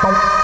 Bye.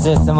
System